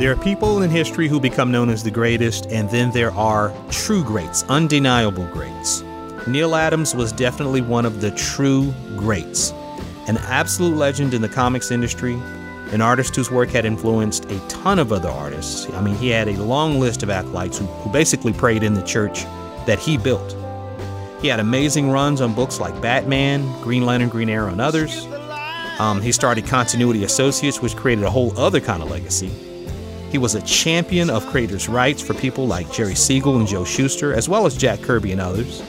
There are people in history who become known as the greatest, and then there are true greats, undeniable greats. Neal Adams was definitely one of the true greats, an absolute legend in the comics industry, an artist whose work had influenced a ton of other artists. I mean, he had a long list of acolytes who, who basically prayed in the church that he built. He had amazing runs on books like Batman, Green Lantern, Green Arrow, and others. Um, he started Continuity Associates, which created a whole other kind of legacy. He was a champion of creators' rights for people like Jerry Siegel and Joe Shuster, as well as Jack Kirby and others.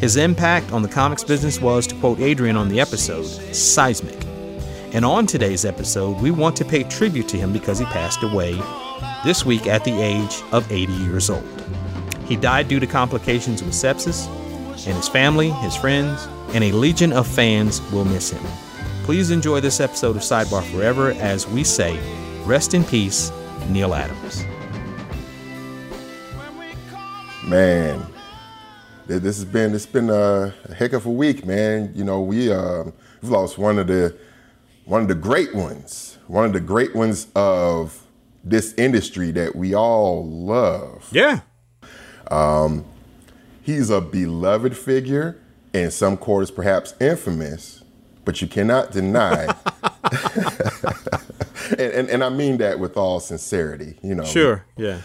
His impact on the comics business was, to quote Adrian on the episode, seismic. And on today's episode, we want to pay tribute to him because he passed away this week at the age of 80 years old. He died due to complications with sepsis, and his family, his friends, and a legion of fans will miss him. Please enjoy this episode of Sidebar Forever as we say, rest in peace, Neal Adams. Man, this has been it's been a, heck of a week, man. You know, we uh, we've lost one of the one of the great ones, one of the great ones of this industry that we all love. Yeah. Um, he's a beloved figure, in some quarters perhaps infamous, but you cannot deny. and, and, and I mean that with all sincerity, you know. Sure. Yeah.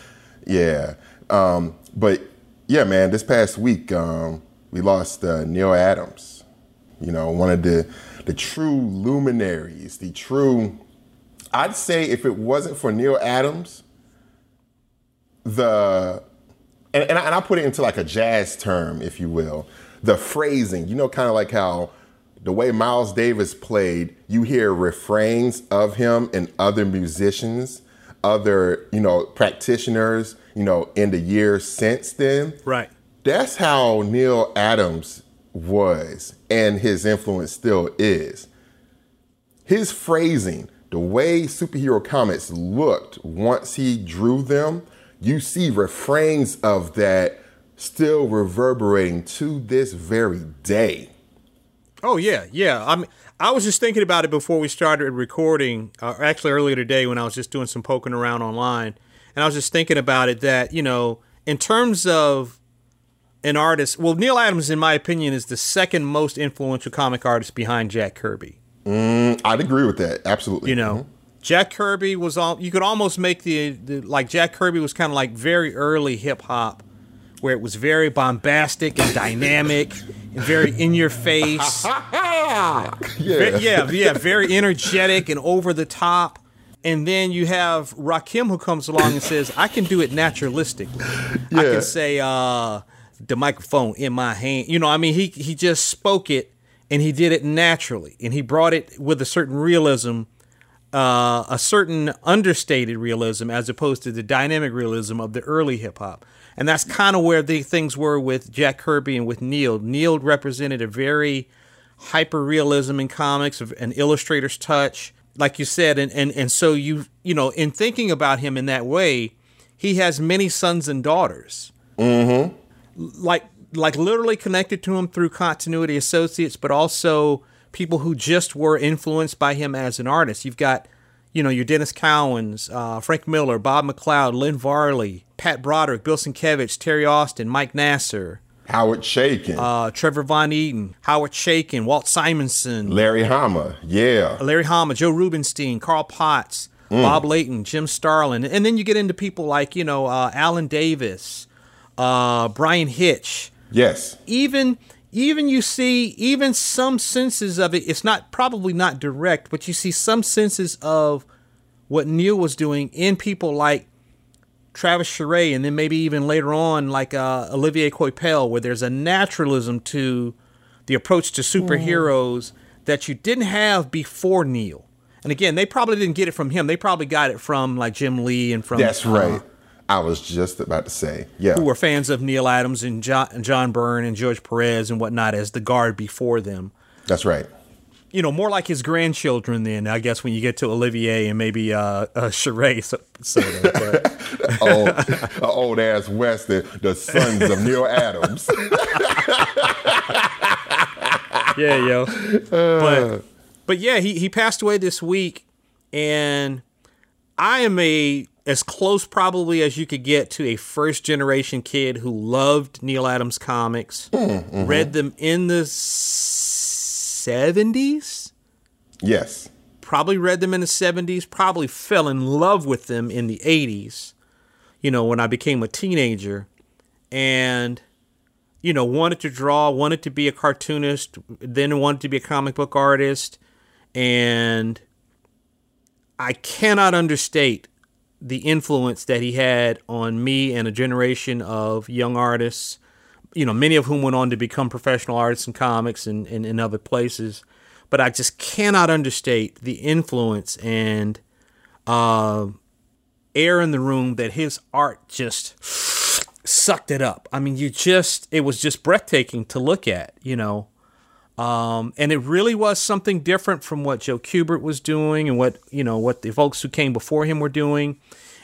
Yeah. Um, but yeah, man, this past week um, we lost uh, Neal Adams. You know, one of the the true luminaries, the true. I'd say if it wasn't for Neal Adams, the and, and I, and I put it into like a jazz term, if you will, the phrasing. You know, kind of like how the way Miles Davis played, you hear refrains of him and other musicians, other you know practitioners, you know, in the years since then. Right. That's how Neal Adams was and his influence still is. His phrasing, the way superhero comics looked once he drew them, you see refrains of that still reverberating to this very day. Oh yeah, yeah. I mean, I was just thinking about it before we started recording. Uh, actually, earlier today when I was just doing some poking around online, and I was just thinking about it that you know, in terms of an artist, well, Neal Adams, in my opinion, is the second most influential comic artist behind Jack Kirby. Mm, I'd agree with that. Absolutely. You know, mm-hmm. Jack Kirby was all. You could almost make the, the like Jack Kirby was kind of like very early hip hop, where it was very bombastic and dynamic very in your face. yeah. yeah, yeah, very energetic and over the top. And then you have Rakim who comes along and says, "I can do it naturalistically. Yeah. I can say uh, the microphone in my hand. You know, I mean, he he just spoke it and he did it naturally, and he brought it with a certain realism." Uh, a certain understated realism as opposed to the dynamic realism of the early hip hop. And that's kind of where the things were with Jack Kirby and with Neal. Neal represented a very hyper realism in comics, an illustrator's touch, like you said, and, and and so you you know, in thinking about him in that way, he has many sons and daughters. Mm-hmm. Like like literally connected to him through continuity associates, but also people who just were influenced by him as an artist. You've got, you know, your Denys Cowans, uh, Frank Miller, Bob McLeod, Lynn Varley, Pat Broderick, Bill Sienkiewicz, Terry Austin, Mike Nasser. Howard Chaykin, uh, Trevor Von Eeden, Howard Chaykin, Walt Simonson, Larry Hama, yeah, Larry Hama, Joe Rubinstein, Carl Potts, mm. Bob Layton, Jim Starlin, and then you get into people like you know uh, Alan Davis, uh, Bryan Hitch. Yes, even even you see even some senses of it. It's not probably not direct, but you see some senses of what Neal was doing in people like Travis Charest, and then maybe even later on, like uh, Olivier Coipel, where there's a naturalism to the approach to superheroes mm. that you didn't have before Neal And again, they probably didn't get it from him. They probably got it from like Jim Lee and from. That's uh, right. I was just about to say, yeah. Who were fans of Neal Adams and John, John Byrne and George Perez and whatnot as the guard before them. That's right you know, more like his grandchildren. Then I guess when you get to Olivier and maybe uh, uh Charest, so, so old, old ass Weston, the sons of Neal Adams. yeah, yo. But but yeah, he he passed away this week, and I am a as close probably as you could get to a first generation kid who loved Neal Adams comics, mm-hmm. read them in the 70s. Yes. Probably read them in the 70s, probably fell in love with them in the 80s, you know, when I became a teenager. And, you know, wanted to draw, wanted to be a cartoonist, then wanted to be a comic book artist. And I cannot understate the influence that he had on me and a generation of young artists, you know, many of whom went on to become professional artists in comics and in other places. But I just cannot understate the influence and uh, air in the room that his art just sucked it up. I mean, you just, it was just breathtaking to look at, you know. Um, and it really was something different from what Joe Kubert was doing and what you know what the folks who came before him were doing.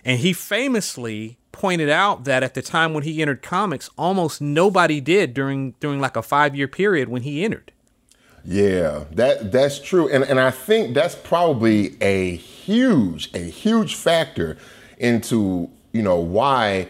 And he famously pointed out that at the time when he entered comics, almost nobody did during during like a five year period when he entered. Yeah, that that's true, and and I think that's probably a huge a huge factor into you know why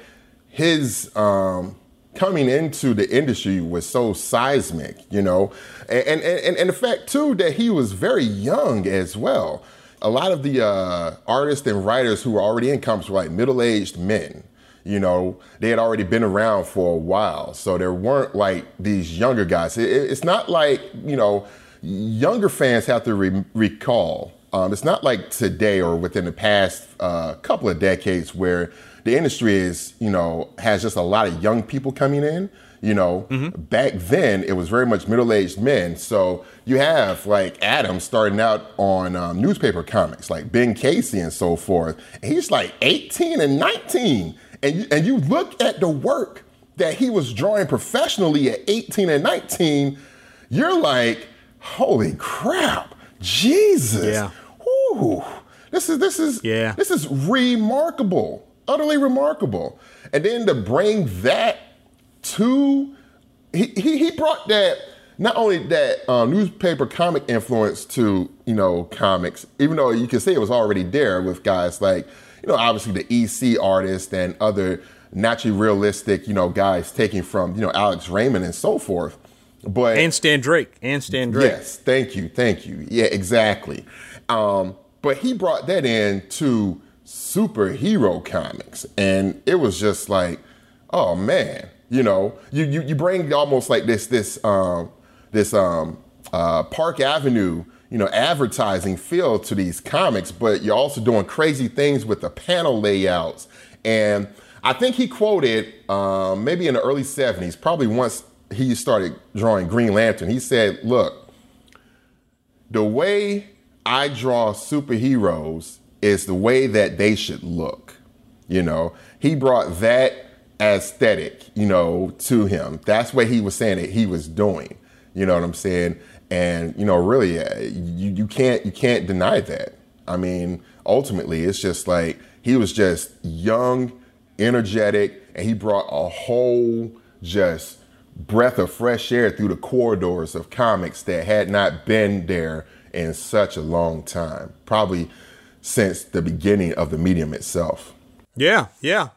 his um, coming into the industry was so seismic, you know, and, and, and the fact too that he was very young as well. A lot of the uh, artists and writers who were already in comics were like middle-aged men. You know, they had already been around for a while, so there weren't like these younger guys. It, it's not like you know, younger fans have to re- recall. Um, it's not like today or within the past uh, couple of decades where the industry is, you know, has just a lot of young people coming in. You know, mm-hmm. back then it was very much middle aged men. So you have like Adam starting out on um, newspaper comics, like Ben Casey and so forth. And he's like 18 and 19. And you, and you look at the work that he was drawing professionally at 18 and 19, you're like, holy crap, Jesus. Yeah. Ooh, this is this is yeah. this is remarkable utterly remarkable. And then to bring that to, he, he, he brought that, not only that uh, newspaper comic influence to, you know, comics, even though you can say it was already there with guys like, you know, obviously the EC artists and other naturally realistic, you know, guys taking from, you know, Alex Raymond and so forth. But and Stan Drake and Stan Drake. Yes, thank you, thank you. Yeah, exactly. Um, but he brought that in to superhero comics. And it was just like, oh man, you know, you you, you bring almost like this this um this um uh, Park Avenue, you know, advertising feel to these comics, but you're also doing crazy things with the panel layouts. And I think he quoted um, maybe in the early 70s, probably once he started drawing Green Lantern, he said, Look, the way I draw superheroes is the way that they should look. You know, he brought that aesthetic, you know, to him. That's what he was saying that he was doing. You know what I'm saying? And you know, really, uh, you you can't you can't deny that. I mean, ultimately, it's just like he was just young, energetic, and he brought a whole just breath of fresh air through the corridors of comics that had not been there in such a long time. Probably since the beginning of the medium itself. Yeah, yeah.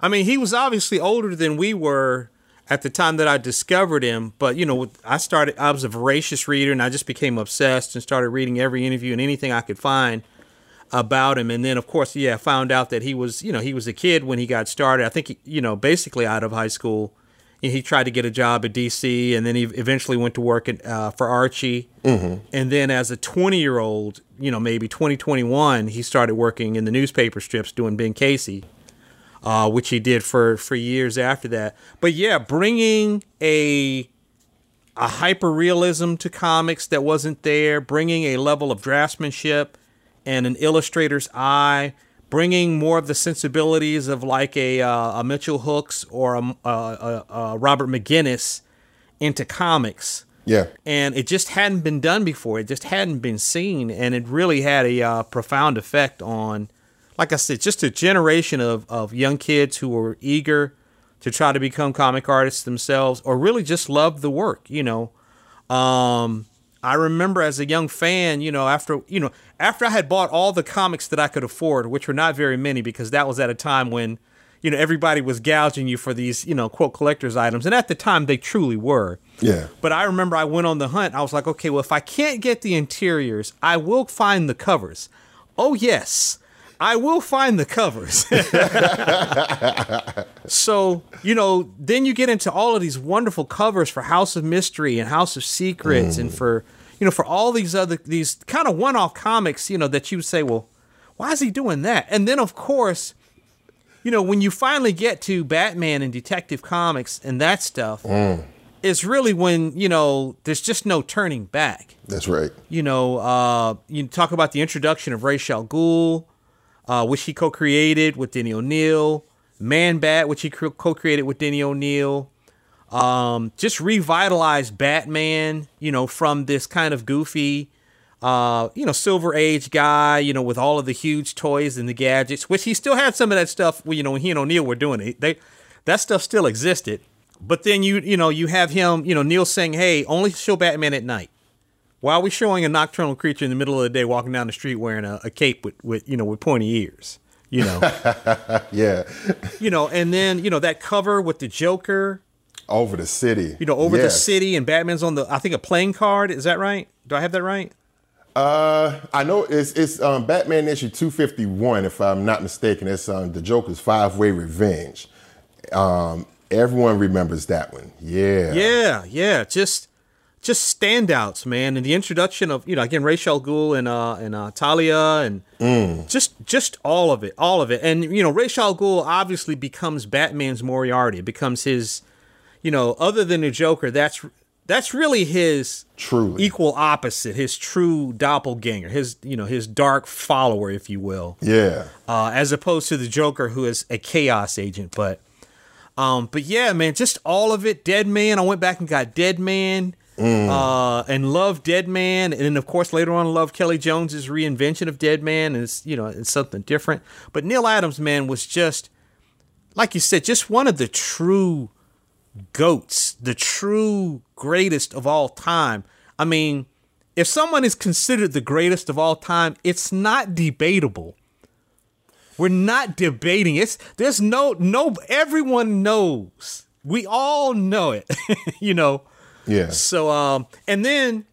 I mean, he was obviously older than we were at the time that I discovered him, but you know, I started I was a voracious reader and I just became obsessed and started reading every interview and anything I could find about him and then of course, yeah, found out that he was, you know, he was a kid when he got started. I think he, you know, basically out of high school he tried to get a job at DC, and then he eventually went to work at, uh, for Archie. Mm-hmm. And then, as a 20 year old, you know, maybe 2021, he started working in the newspaper strips doing Ben Casey, uh, which he did for for years after that. But yeah, bringing a a hyper realism to comics that wasn't there, bringing a level of draftsmanship and an illustrator's eye bringing more of the sensibilities of like a, uh, a Mitchell Hooks or a, a, a, Robert McGinnis into comics. Yeah. And it just hadn't been done before. It just hadn't been seen. And it really had a uh, profound effect on, like I said, just a generation of, of young kids who were eager to try to become comic artists themselves or really just loved the work, you know. Um, I remember as a young fan, you know, after you know, after I had bought all the comics that I could afford, which were not very many because that was at a time when, you know, everybody was gouging you for these, you know, quote collector's items. And at the time they truly were. Yeah. But I remember I went on the hunt. I was like, okay, well, if I can't get the interiors, I will find the covers. Oh yes. I will find the covers. so, you know, then you get into all of these wonderful covers for House of Mystery and House of Secrets and for, you know, for all these other, these kind of one off comics, you know, that you would say, well, why is he doing that? And then, of course, you know, when you finally get to Batman and Detective Comics and that stuff, it's really when, you know, there's just no turning back. That's right. You know, uh, you talk about the introduction of Ra's al Ghul, uh, which he co-created with Denny O'Neal, Man Bat, which he co- co-created with Denny O'Neil. Um, just revitalized Batman, you know, from this kind of goofy, uh, you know, Silver Age guy, you know, with all of the huge toys and the gadgets, which he still had some of that stuff. You know, when he and O'Neil were doing it, they that stuff still existed. But then you, you know, you have him, you know, Neil saying, "Hey, only show Batman at night." Why are we showing a nocturnal creature in the middle of the day walking down the street wearing a, a cape with, with, you know, with pointy ears? You know, Yeah. you know, and then you know that cover with the Joker, Over the city. you know, over the city, and Batman's on the, I think, a playing card. Is that right? Do I have that right? Uh, I know it's it's um, Batman issue 251, if I'm not mistaken. It's um, the Joker's five way revenge. Um, everyone remembers that one. Yeah. Yeah, yeah, just just standouts, man. And the introduction of you know again Ra's al Ghul and uh and uh, Talia and just just all of it, all of it. And you know Ra's al Ghul obviously becomes Batman's Moriarty. It becomes his, you know, other than the Joker, that's that's really his true equal opposite, his true doppelganger, his you know his dark follower, if you will Yeah. uh, as opposed to the Joker, who is a chaos agent. But, um, but yeah, man, just all of it. Dead Man. I went back and got Dead Man, uh, and love Dead Man, and then of course later on love Kelly Jones's reinvention of Dead Man, and it's you know it's something different. But Neal Adams, man, was just like you said, just one of the true goats, the true greatest of all time. I mean, if someone is considered the greatest of all time, it's not debatable. We're not debating. It's there's no no everyone knows. We all know it. you know. Yeah. So um and then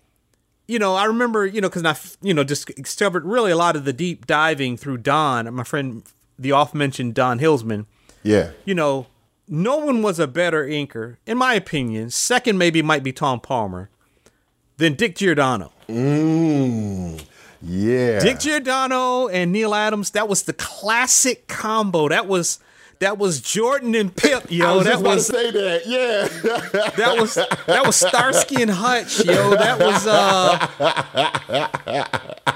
you know, I remember, you know, cuz I you know just discovered really a lot of the deep diving through Don, my friend the oft mentioned Don Hillsman Yeah. you know, no one was a better inker, in my opinion. Second, maybe might be Tom Palmer than Dick Giordano. Mm. Yeah. Dick Giordano and Neal Adams. That was the classic combo. That was that was Jordan and Pip, I yo. was That was say that. Yeah. that was that was Starsky and Hutch, yo. That was uh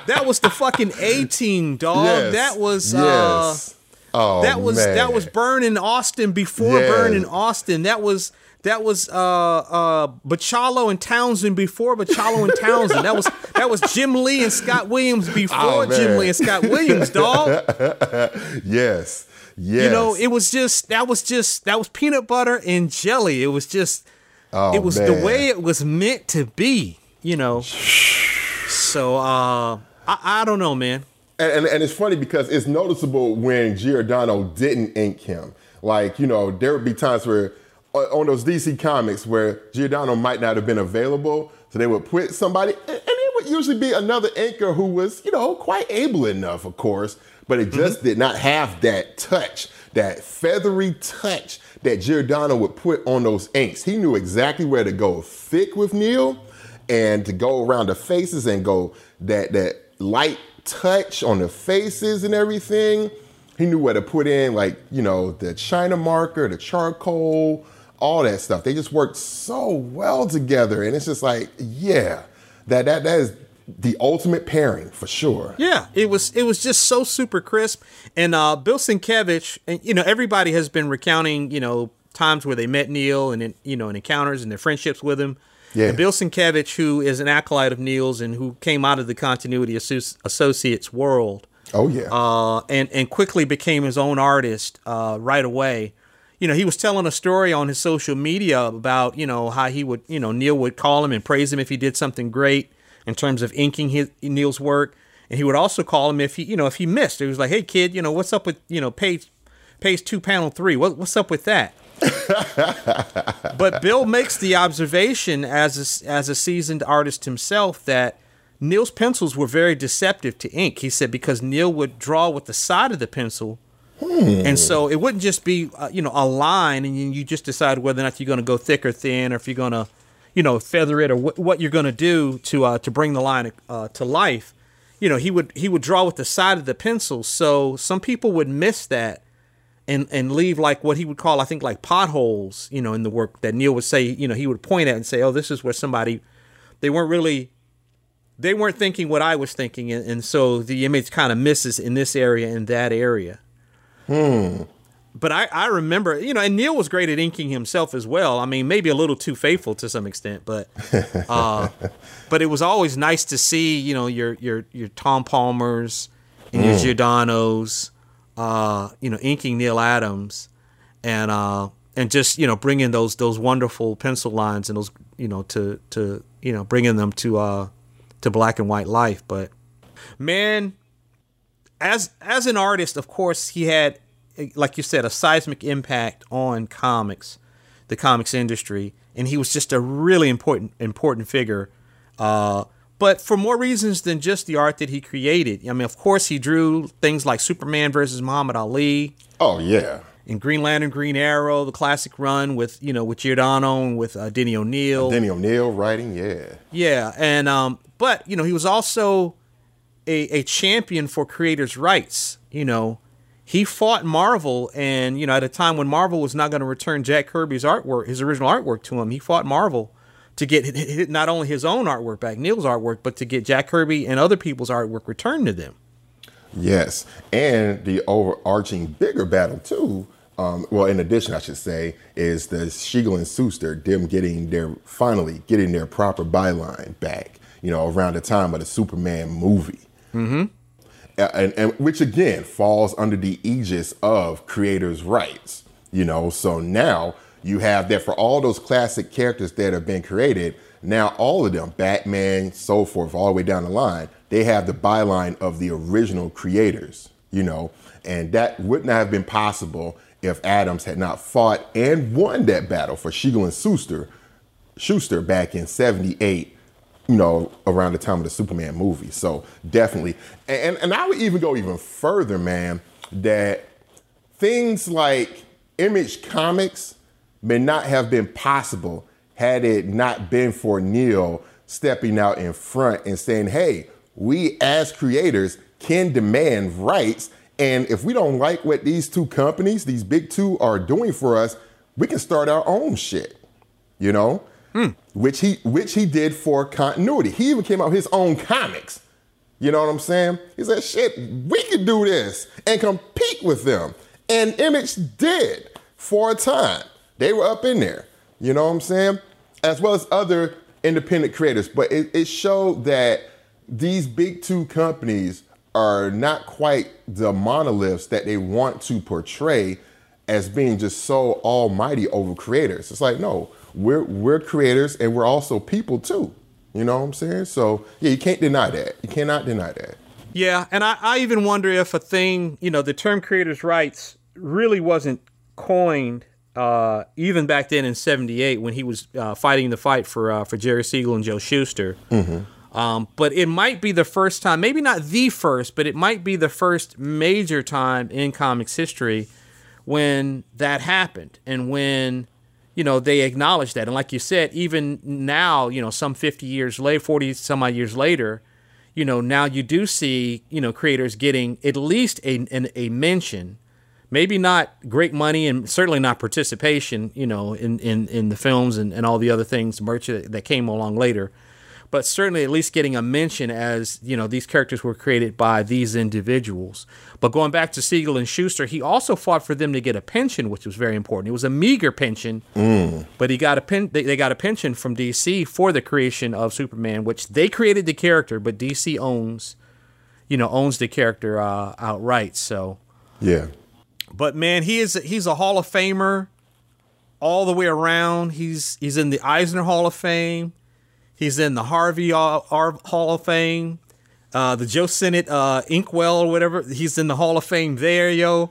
that was the fucking A team, dog. Yes. That was uh yes. oh, that was man. that was Byrne and Austin before Yes. Byrne and Austin. That was that was uh uh Bachalo and Townsend before Bachalo and Townsend. That was that was Jim Lee and Scott Williams before Oh, Jim. Lee and Scott Williams, dog. Yes. Yes. You know, it was just that was just that was peanut butter and jelly. It was just oh, it was the way it was meant to be, you know. So uh I, I don't know, man. And, and, and it's funny because it's noticeable when Giordano didn't ink him. Like, you know, there would be times where on on those DC comics where Giordano might not have been available. So they would put somebody, and, and it would usually be another inker who was, you know, quite able enough, of course, but it just mm-hmm. did not have that touch, that feathery touch that Giordano would put on those inks. He knew exactly where to go thick with Neal and to go around the faces and go that that light touch on the faces and everything. He knew where to put in like, you know, the China marker, the charcoal, all that stuff. They just worked so well together. And it's just like, yeah, that that that is the ultimate pairing for sure. Yeah, it was it was just so super crisp. And uh, Bill Sienkiewicz, and you know everybody has been recounting you know times where they met Neal and you know in encounters and their friendships with him. Yeah. And Bill Sienkiewicz, who is an acolyte of Neal's and who came out of the Continuity Associates world, Oh yeah. uh, and and quickly became his own artist uh, right away. You know, he was telling a story on his social media about you know how he would you know Neal would call him and praise him if he did something great. In terms of inking his Neal's work. And he would also call him if he, you know, if he missed. He was like, "Hey, kid, you know, what's up with, you know, page, page two, panel three? What, what's up with that?" but Bill makes the observation as a, as a seasoned artist himself that Neal's pencils were very deceptive to ink. He said because Neal would draw with the side of the pencil, hmm. and so it wouldn't just be uh, you know a line, and you, you just decide whether or not you're going to go thick or thin, or if you're going to you know feather it, or wh- what you're going to do to uh, to bring the line uh, to life you know, he would he would draw with the side of the pencil. So some people would miss that and and leave like what he would call I think like potholes, you know, in the work that Neal would say, you know, he would point at and say, "Oh, this is where somebody they weren't really they weren't thinking what I was thinking and, and so the image kind of misses in this area and that area." Hmm but I, I remember, you know, and Neal was great at inking himself as well. I mean, maybe a little too faithful to some extent, but uh, but it was always nice to see, you know, your your your Tom Palmers and mm. your Giordanos, uh, you know, inking Neal Adams, and uh, and just you know bringing those those wonderful pencil lines and those you know to to you know bringing them to uh to black and white life. But man, as as an artist, of course, he had like you said, a seismic impact on comics, the comics industry, and he was just a really important important figure. Uh, but for more reasons than just the art that he created. I mean, of course, he drew things like Superman versus Muhammad Ali. Oh yeah. And Green Lantern, Green Arrow, the classic run with you know with Giordano and with uh, Denny O'Neil. Denny O'Neil writing, yeah. Yeah, and um, but you know he was also a, a champion for creators' rights. You know, he fought Marvel, and you know, at a time when Marvel was not going to return Jack Kirby's artwork, his original artwork to him, he fought Marvel to get not only his own artwork back, Neal's artwork, but to get Jack Kirby and other people's artwork returned to them. Yes, and the overarching bigger battle too. Um, well, in addition, I should say, is the Siegel and Shuster them getting their finally getting their proper byline back. You know, around the time of the Superman movie. Mm-hmm Uh, and, and which again falls under the aegis of creators' rights. You know, so now you have that for all those classic characters that have been created. Now all of them, Batman, so forth, all the way down the line, they have the byline of the original creators. You know, and that would not have been possible if Adams had not fought and won that battle for Siegel and Shuster, Shuster back in '78 you know, around the time of the Superman movie. So definitely. And, and I would even go even further, man, that things like Image Comics may not have been possible had it not been for Neal stepping out in front and saying, hey, we as creators can demand rights. And if we don't like what these two companies, these big two, are doing for us, we can start our own shit. You know? Mm. which he which he did for continuity. He even came out his own comics. You know what I'm saying? He said, "Shit, we could do this and compete with them." And Image did for a time. They were up in there. You know what I'm saying? As well as other independent creators. But it, it showed that these big two companies are not quite the monoliths that they want to portray as being just so almighty over creators. It's like, no, we're we're creators and we're also people too. You know what I'm saying? So yeah, you can't deny that. You cannot deny that. Yeah, and I, I even wonder if a thing, you know, the term creators' rights really wasn't coined uh, even back then in '78 when he was uh, fighting the fight for uh, for Jerry Siegel and Joe Shuster. Mm-hmm. Um, but it might be the first time, maybe not the first, but it might be the first major time in comics history when that happened and when you know, they acknowledge that. And like you said, even now, you know, some 50 years later, 40 some odd years later, you know, now you do see, you know, creators getting at least a, a mention, maybe not great money and certainly not participation, you know, in, in, in the films and, and all the other things, merch that came along later but certainly at least getting a mention as you know these characters were created by these individuals. But going back to Siegel and Shuster, he also fought for them to get a pension, which was very important. It was a meager pension, mm. but he got a pen. They, they got a pension from DC for the creation of Superman, which they created the character, but DC owns, you know, owns the character uh, outright. So yeah. But man, he is he's a Hall of Famer all the way around. He's he's in the Eisner Hall of Fame. He's in the Harvey Hall of Fame. Uh, the Joe Sinnott uh, Inkwell or whatever. He's in the Hall of Fame there, yo.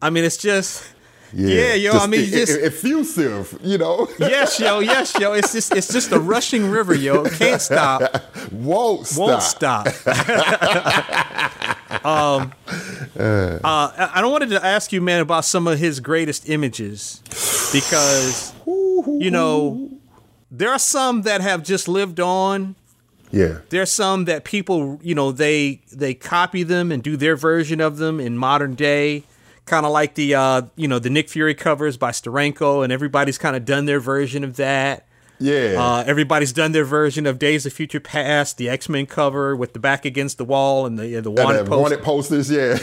I mean, it's just. Yeah, yo. Just I mean, just effusive, you know. yes, yo, yes, yo. It's just, it's just a rushing river, yo. Can't stop, Won't stop. won't stop. um, uh, I I wanted to ask you, man, about some of his greatest images because you know there are some that have just lived on. Yeah. There's some that people, you know, they they copy them and do their version of them in modern day, kind of like the, uh, you know, the Nick Fury covers by Steranko, and everybody's kind of done their version of that. Yeah. Uh, everybody's done their version of Days of Future Past, the X Men cover with the back against the wall and the uh, the And wanted the poster. wanted posters, yeah.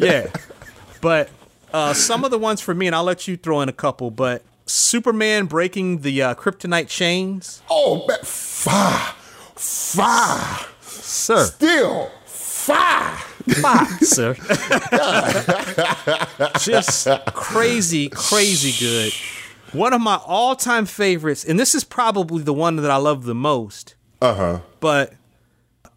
yeah, but uh, some of the ones for me, and I'll let you throw in a couple. But Superman breaking the uh, kryptonite chains, oh, man, fire, fire, sir, still fire. Fuck, sir. Just crazy, crazy good. One of my all-time favorites, and this is probably the one that I love the most. Uh huh. But,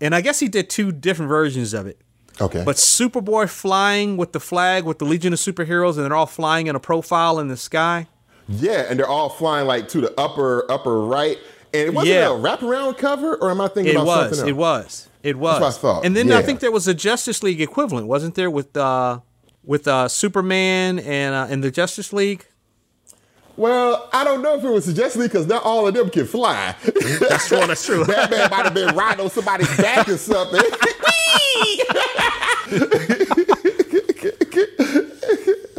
and I guess he did two different versions of it. Okay. But Superboy flying with the flag with the Legion of Superheroes, and they're all flying in a profile in the sky. Yeah, and they're all flying like to the upper upper right. And it wasn't Yeah. a wraparound cover, or am I thinking It about was. something else? It was. It was. what I thought, And then I think there was a Justice League equivalent, wasn't there, with uh, with uh, Superman and uh, and the Justice League? Well, I don't know if it was Justice League because not all of them can fly. That's true. That's true. Batman might have been riding on somebody's back or something.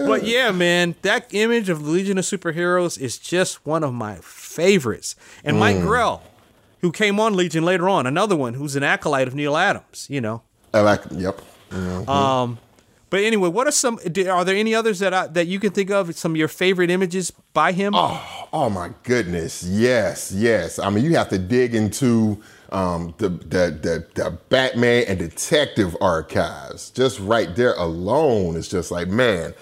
But yeah, man, that image of the Legion of Superheroes is just one of my favorites. And Mike Grell, who came on Legion later on, another one who's an acolyte of Neal Adams, you know. I like, yep. Mhm. Um, but anyway, what are some? Are there any others that I, that you can think of? Some of your favorite images by him? Oh, oh my goodness. Yes, yes. I mean, you have to dig into um, the, the, the, the Batman and Detective archives. Just right there alone is just like, man,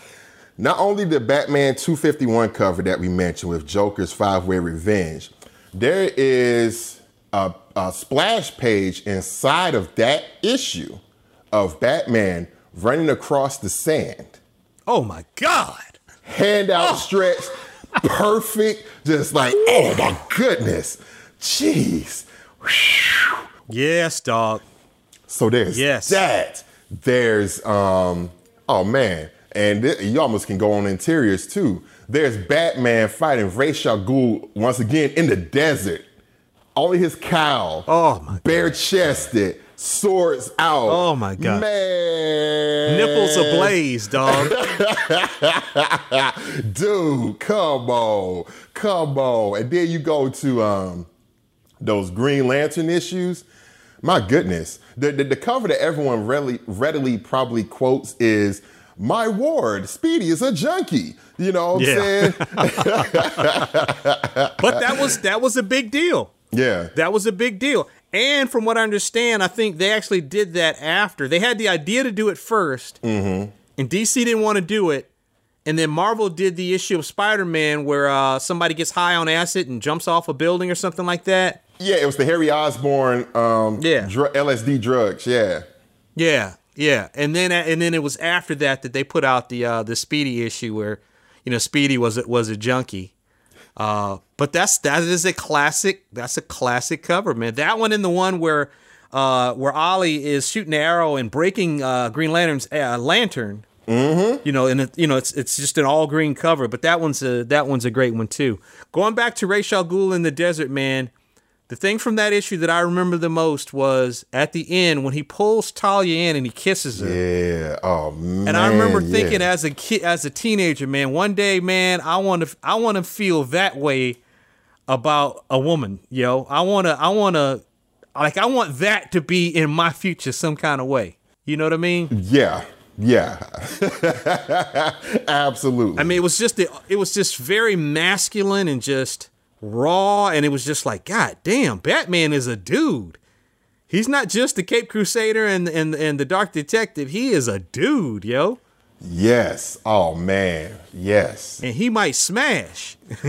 not only the Batman 251 cover that we mentioned with Joker's Five Way Revenge, there is a, a splash page inside of that issue of Batman running across the sand Oh my God! hand outstretched, perfect, just like, oh my goodness, jeez. Yes, dog. So there's Yes. that. There's um, oh man, and th- you almost can go on interiors too. There's Batman fighting Ra's al Ghul once again in the desert. Only his cow, Oh, my God. Bare chested, swords out. Oh, my God. Man. Nipples ablaze, dog. Dude, come on. Come on. And then you go to um those Green Lantern issues. My goodness. The, the, the cover that everyone readily, readily probably quotes is My Ward, Speedy is a junkie. You know what I'm saying? but that was that was a big deal. yeah. That was a big deal. And from what I understand, I think they actually did that after. They had the idea to do it 1st Mm-hmm. and DC didn't want to do it. And then Marvel did the issue of Spider Man where uh, somebody gets high on acid and jumps off a building or something like that. Yeah, it was the Harry Osborn um, Yeah. dr- LSD drugs. Yeah. Yeah, yeah. And then and then it was after that that they put out the uh, the Speedy issue where you know Speedy was was a junkie. Uh, but that's that is a classic. That's a classic cover, man. That one and the one where uh, where Ollie is shooting the arrow and breaking uh, Green Lantern's uh, lantern. Mm-hmm. You know, and it, you know it's it's just an all green cover. But that one's a that one's a great one too. Going back to Ra's al Ghul in the desert, man. The thing from that issue that I remember the most was at the end when he pulls Talia in and he kisses her. Yeah. Oh man. And I remember thinking yeah. as a kid, as a teenager, man, one day, man, I want to, I want to feel that way about a woman, yo. I want to, I want to, like, I want that to be in my future some kind of way. You know what I mean? Yeah. Yeah. Absolutely. I mean, it was just, the, it was just very masculine and just raw, and it was just like, God damn, Batman is a dude. He's not just the Cape Crusader and and and the Dark Detective. He is a dude, yo. Yes. Oh man. Yes. And he might smash.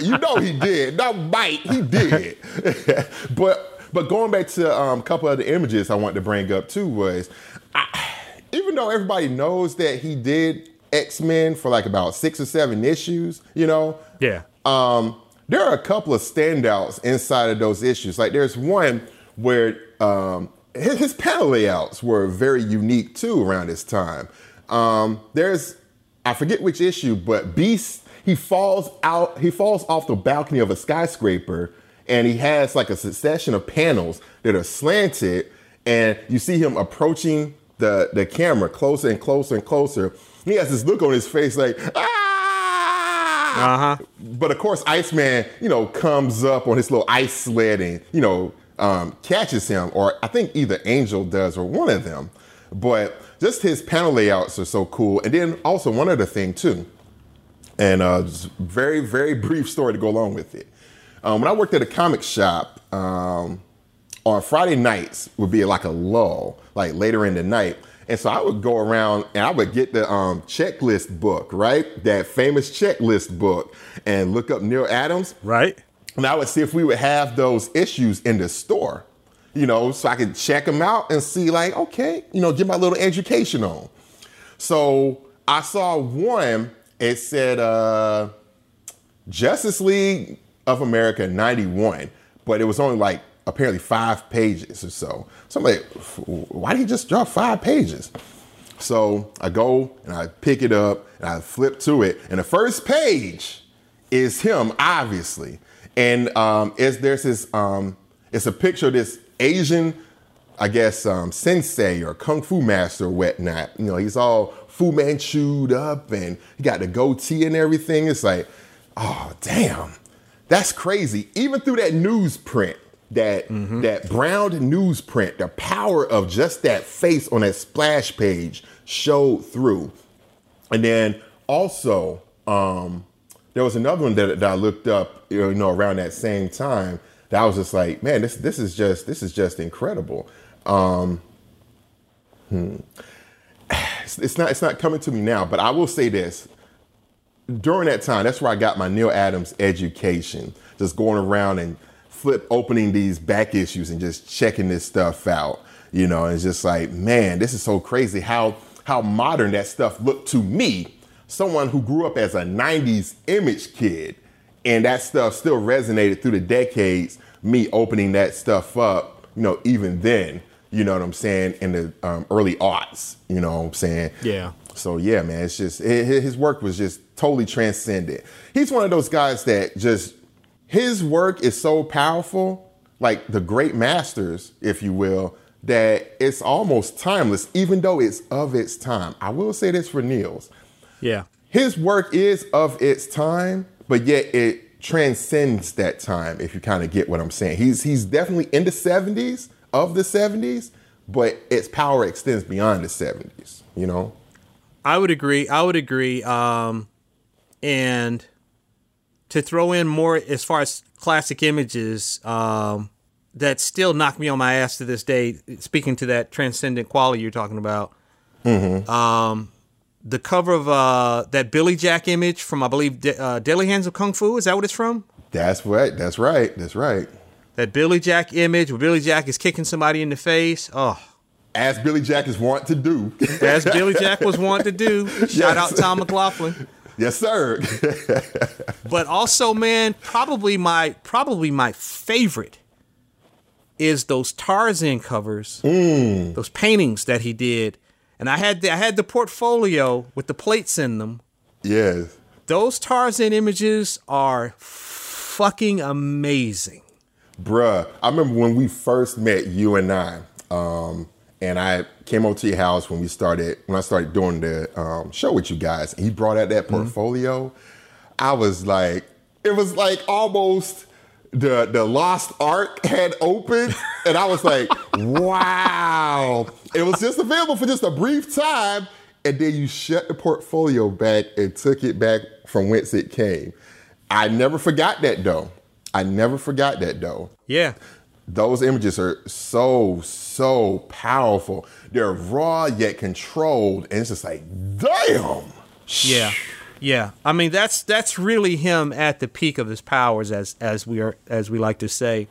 You know he did. Not might. He did. but but going back to um, a couple of the images I wanted to bring up too was, I, even though everybody knows that he did X Men for like about six or seven issues, you know, Yeah. Um, there are a couple of standouts inside of those issues. Like there's one where um, his, his panel layouts were very unique too around this time. Um, there's I forget which issue, but Beast he falls out he falls off the balcony of a skyscraper and he has like a succession of panels that are slanted and you see him approaching the the camera closer and closer and closer. He has this look on his face like ah Uh-huh. but of course, Iceman, you know, comes up on his little ice sled and, you know, um, catches him, or I think either Angel does or one of them. But just his panel layouts are so cool. And then also one other thing too, and uh, just very, very brief story to go along with it. Um, when I worked at a comic shop, um, on Friday nights would be like a lull, like later in the night. And so I would go around and I would get the um, checklist book, right? That famous checklist book, and look up Neal Adams. Right. And I would see if we would have those issues in the store, you know, so I could check them out and see, like, okay, you know, get my little education on. So I saw one, it said uh, Justice League of America 91, but it was only like apparently five pages or so. So I'm like, why did he just drop five pages? So I go and I pick it up and I flip to it, and the first page is him, obviously. And um, it's, there's this, um, it's a picture of this Asian, I guess, um, sensei or kung fu master or whatnot. You know, he's all Fu Manchu'd up and he got the goatee and everything. It's like, oh, damn, that's crazy. Even through that newsprint, that that browned newsprint, the power of just that face on that splash page showed through. And then also, um, there was another one that, that I looked up, you know, around that same time. That I was just like, man, this this is just this is just incredible. Um, hmm. It's, it's not it's not coming to me now, but I will say this. During that time, that's where I got my Neal Adams education. Just going around and flip opening these back issues and just checking this stuff out. You know, and it's just like, man, this is so crazy how how modern that stuff looked to me, someone who grew up as a 90s image kid, and that stuff still resonated through the decades, me opening that stuff up, you know, even then, you know what I'm saying, in the um, early aughts, you know what I'm saying? Yeah. So yeah, man, it's just hi- his work was just totally transcendent. He's one of those guys that just his work is so powerful, like the great masters, if you will, that it's almost timeless, even though it's of its time. I will say this for Niels. Yeah. His work is of its time, but yet it transcends that time, if you kind of get what I'm saying. He's he's definitely in the 70s, of the 70s, but its power extends beyond the 70s, you know? I would agree. I would agree. Um, and to throw in more as far as classic images um, that still knock me on my ass to this day. Speaking to that transcendent quality you're talking about, um, the cover of uh, that Billy Jack image from I believe De- uh, Deadly Hands of Kung Fu. Is that what it's from? That's right. That's right. That's right. That Billy Jack image where Billy Jack is kicking somebody in the face. Oh, As Billy Jack is wont to do. as Billy Jack was wanting to do. Shout Yes. out Tom McLaughlin. Yes, sir. But also, man, probably my probably my favorite is those Tarzan covers, those paintings that he did. And I had the, I had the portfolio with the plates in them. yes. Those Tarzan images are fucking amazing. Bruh, I remember when we first met, you and I, um, and I came over to your house when we started, when I started doing the um, show with you guys, and he brought out that portfolio. I was like, it was like almost the the lost ark had opened, and I was like, wow. It was just available for just a brief time, and then you shut the portfolio back and took it back from whence it came. I never forgot that though. I never forgot that though. Yeah. Those images are so so powerful. They're raw yet controlled, and it's just like, damn. Yeah, yeah. I mean, that's that's really him at the peak of his powers, as as we are as we like to say.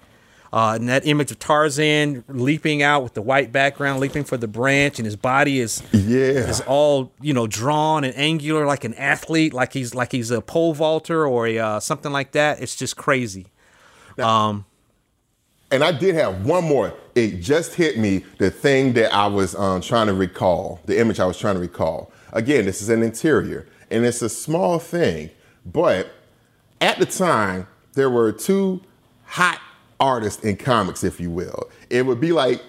Uh, and that image of Tarzan leaping out with the white background, leaping for the branch, and his body is Yeah. is all you know drawn and angular like an athlete, like he's like he's a pole vaulter or a uh, something like that. It's just crazy. Um, And I did have one more. It just hit me the thing that I was um, trying to recall, the image I was trying to recall. Again, this is an interior, and it's a small thing, but at the time, there were two hot artists in comics, if you will. It would be like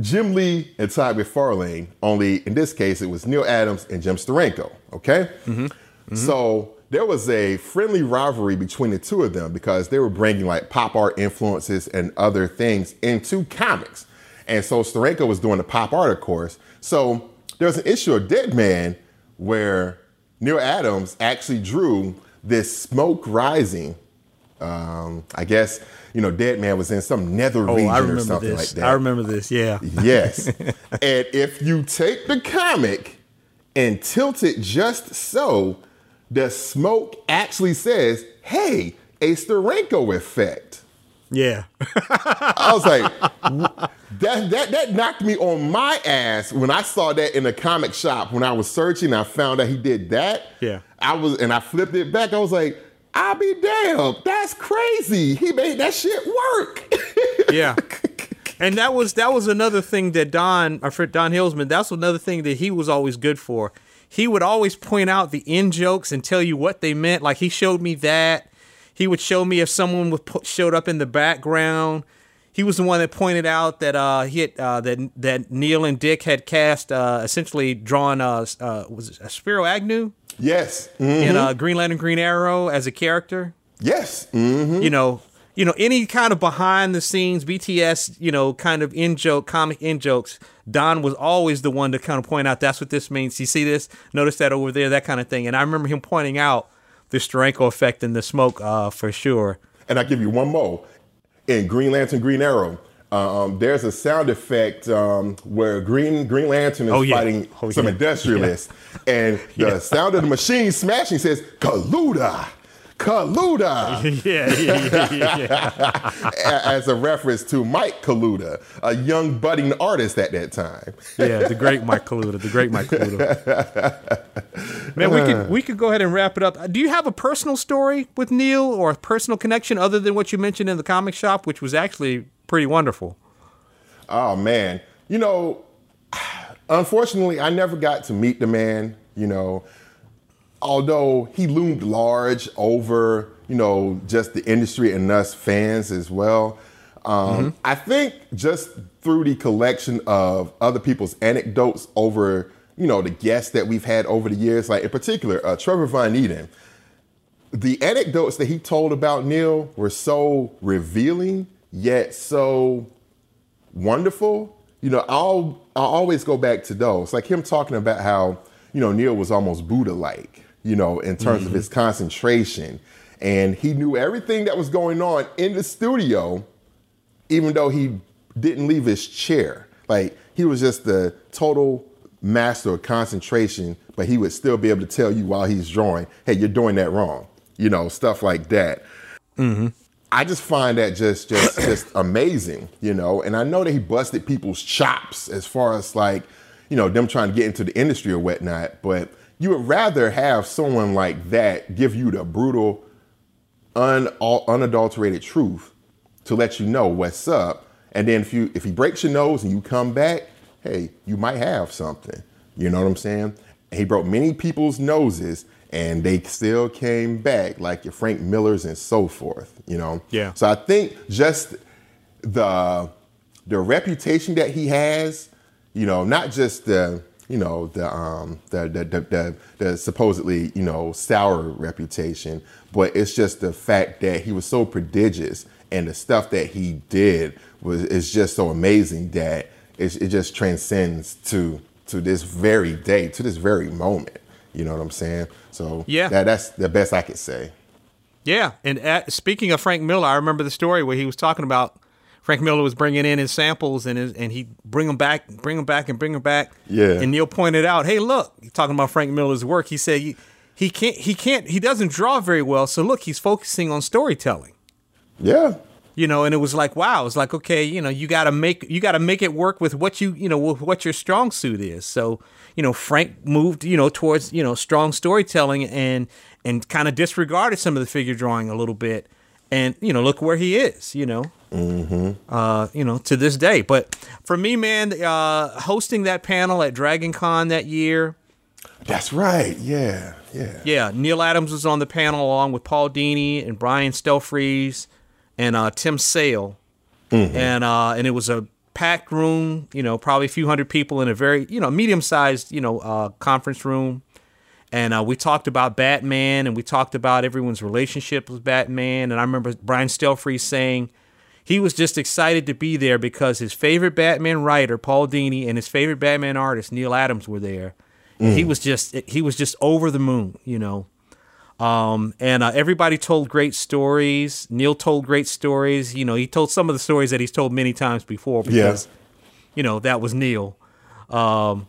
Jim Lee and Todd McFarlane, only in this case, it was Neal Adams and Jim Steranko, okay? So there was a friendly rivalry between the two of them because they were bringing like pop art influences and other things into comics. And so Steranko was doing the pop art, of course. So there was an issue of Deadman where Neal Adams actually drew this smoke rising. Um, I guess, you know, Deadman was in some nether oh, region or something this. like that. I remember this. Yeah. Yes. and if you take the comic and tilt it just so, the smoke actually says, hey, a Steranko effect. Yeah. I was like, that, that, that knocked me on my ass when I saw that in the comic shop. When I was searching, I found out he did that. Yeah. I was, and I flipped it back. I was like, I'll be damned. That's crazy. He made that shit work. yeah. And that was that was another thing that Don, our friend Don Hillsman, that's another thing that he was always good for. He would always point out the in jokes and tell you what they meant. Like he showed me that. He would show me if someone would put, showed up in the background. He was the one that pointed out that uh, he had, uh, that that Neal and Dick had cast uh, essentially drawn uh, uh, was it Spiro Agnew yes. Mhm. in uh, Green Lantern Green Arrow as a character Yes. Mhm. you know you know any kind of behind the scenes bts you know kind of in joke comic in jokes don was always the one to kind of point out that's what this means you see this notice that over there that kind of thing and i remember him pointing out the Steranko effect in the smoke uh, for sure And I'll give you one more. In Green Lantern, Green Arrow, um, there's a sound effect um, where Green Green Lantern is Oh, yeah. fighting Oh, some yeah. industrialists, and the sound of the machine smashing says "Kaluta." Kaluta, yeah yeah yeah, yeah. as a reference to Mike Kaluta, a young budding artist at that time. yeah the great mike kaluta the great mike kaluta man we could we could go ahead and wrap it up do you have a personal story with neal or a personal connection other than what you mentioned in the comic shop which was actually pretty wonderful Oh man, you know, unfortunately, I never got to meet the man. You know, although he loomed large over, you know, just the industry and us fans as well. Um, I think just through the collection of other people's anecdotes over, you know, the guests that we've had over the years, like in particular, uh, Trevor Von Eeden, the anecdotes that he told about Neal were so revealing, yet so wonderful. You know, I'll I'll always go back to those. Like him talking about how, you know, Neal was almost Buddha-like, you know, in terms of his concentration. And he knew everything that was going on in the studio, even though he didn't leave his chair. Like he was just the total master of concentration, but he would still be able to tell you while he's drawing, hey, you're doing that wrong. You know, stuff like that. Mm-hmm. I just find that just just just amazing, you know. And I know that he busted people's chops as far as like, you know, them trying to get into the industry or whatnot. But you would rather have someone like that give you the brutal, un, unadulterated truth to let you know what's up. And then if you if he breaks your nose and you come back, hey, you might have something. You know what I'm saying? He broke many people's noses and they still came back, like your Frank Millers and so forth, you know? Yeah. So I think just the the reputation that he has, you know, not just the you know the um the the the, the, the supposedly you know sour reputation, but it's just the fact that he was so prodigious and the stuff that he did was is just so amazing that it, it just transcends to to this very day, to this very moment. You know what I'm saying? So Yeah. that, that's the best I could say. Yeah, and at, speaking of Frank Miller, I remember the story where he was talking about Frank Miller was bringing in his samples and his, and he bring them back, bring them back, and bring them back. Yeah. And Neal pointed out, hey, look, talking about Frank Miller's work. He said he, he can't he can't he doesn't draw very well. So look, he's focusing on storytelling. Yeah. You know, and it was like, wow, it's like, okay, you know, you gotta make you gotta make it work with what you you know with what your strong suit is. So you know, Frank moved you know towards you know strong storytelling and and kind of disregarded some of the figure drawing a little bit. And you know, look where he is. You know, mm-hmm. uh, you know, to this day. But for me, man, uh, hosting that panel at Dragon Con that year. That's right. Yeah. Yeah. Yeah. Neal Adams was on the panel along with Paul Dini and Brian Stelfreeze and uh, Tim Sale, mm-hmm. and uh, and it was a packed room. You know, probably a few hundred people in a very you know medium sized you know uh, conference room, and uh, we talked about Batman and we talked about everyone's relationship with Batman. And I remember Brian Stelfreeze saying he was just excited to be there because his favorite Batman writer Paul Dini and his favorite Batman artist Neal Adams were there. Mm. He was just he was just over the moon, you know. Um, and uh, everybody told great stories. Neal told great stories. You know, he told some of the stories that he's told many times before because, yeah. you know, that was Neal. Um,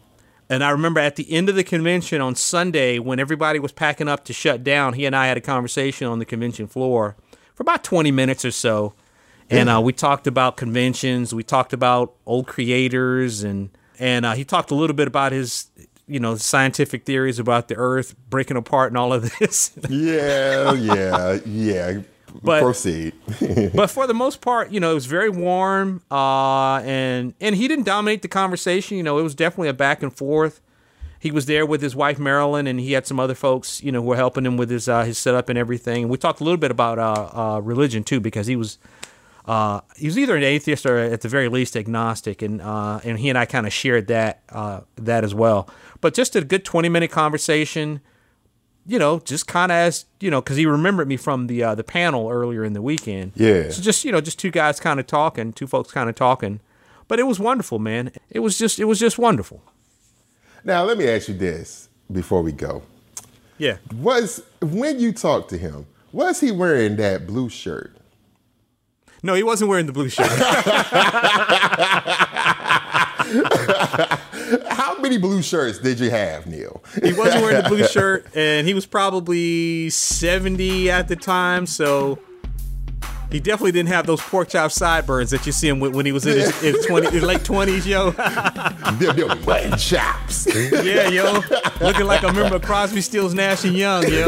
and I remember at the end of the convention on Sunday when everybody was packing up to shut down, he and I had a conversation on the convention floor for about 20 minutes or so. And uh, we talked about conventions. We talked about old creators, and and uh, he talked a little bit about his you know scientific theories about the Earth breaking apart and all of this. yeah, yeah, yeah. But, Proceed. but for the most part, you know, it was very warm, uh, and and he didn't dominate the conversation. You know, it was definitely a back and forth. He was there with his wife Marilyn, and he had some other folks, you know, who were helping him with his uh, his setup and everything. And we talked a little bit about uh, uh religion too, because he was uh, he was either an atheist or at the very least agnostic, and uh, and he and I kind of shared that uh, that as well. But just a good twenty minute conversation, you know, just kind of as you know, because he remembered me from the uh, the panel earlier in the weekend. Yeah. So just you know, just two guys kind of talking, two folks kind of talking, but it was wonderful, man. It was just it was just wonderful. Now let me ask you this before we go. Yeah. Was when you talked to him, was he wearing that blue shirt? No, he wasn't wearing the blue shirt. How many blue shirts did you have, Neal? he wasn't wearing the blue shirt, and he was probably 70 at the time, so he definitely didn't have those pork chop sideburns that you see him with when he was in his, his 20, his late 20s, yo. Them mutton chops. yeah, yo. Looking like a member of Crosby, Stills, Nash, and Young, yo.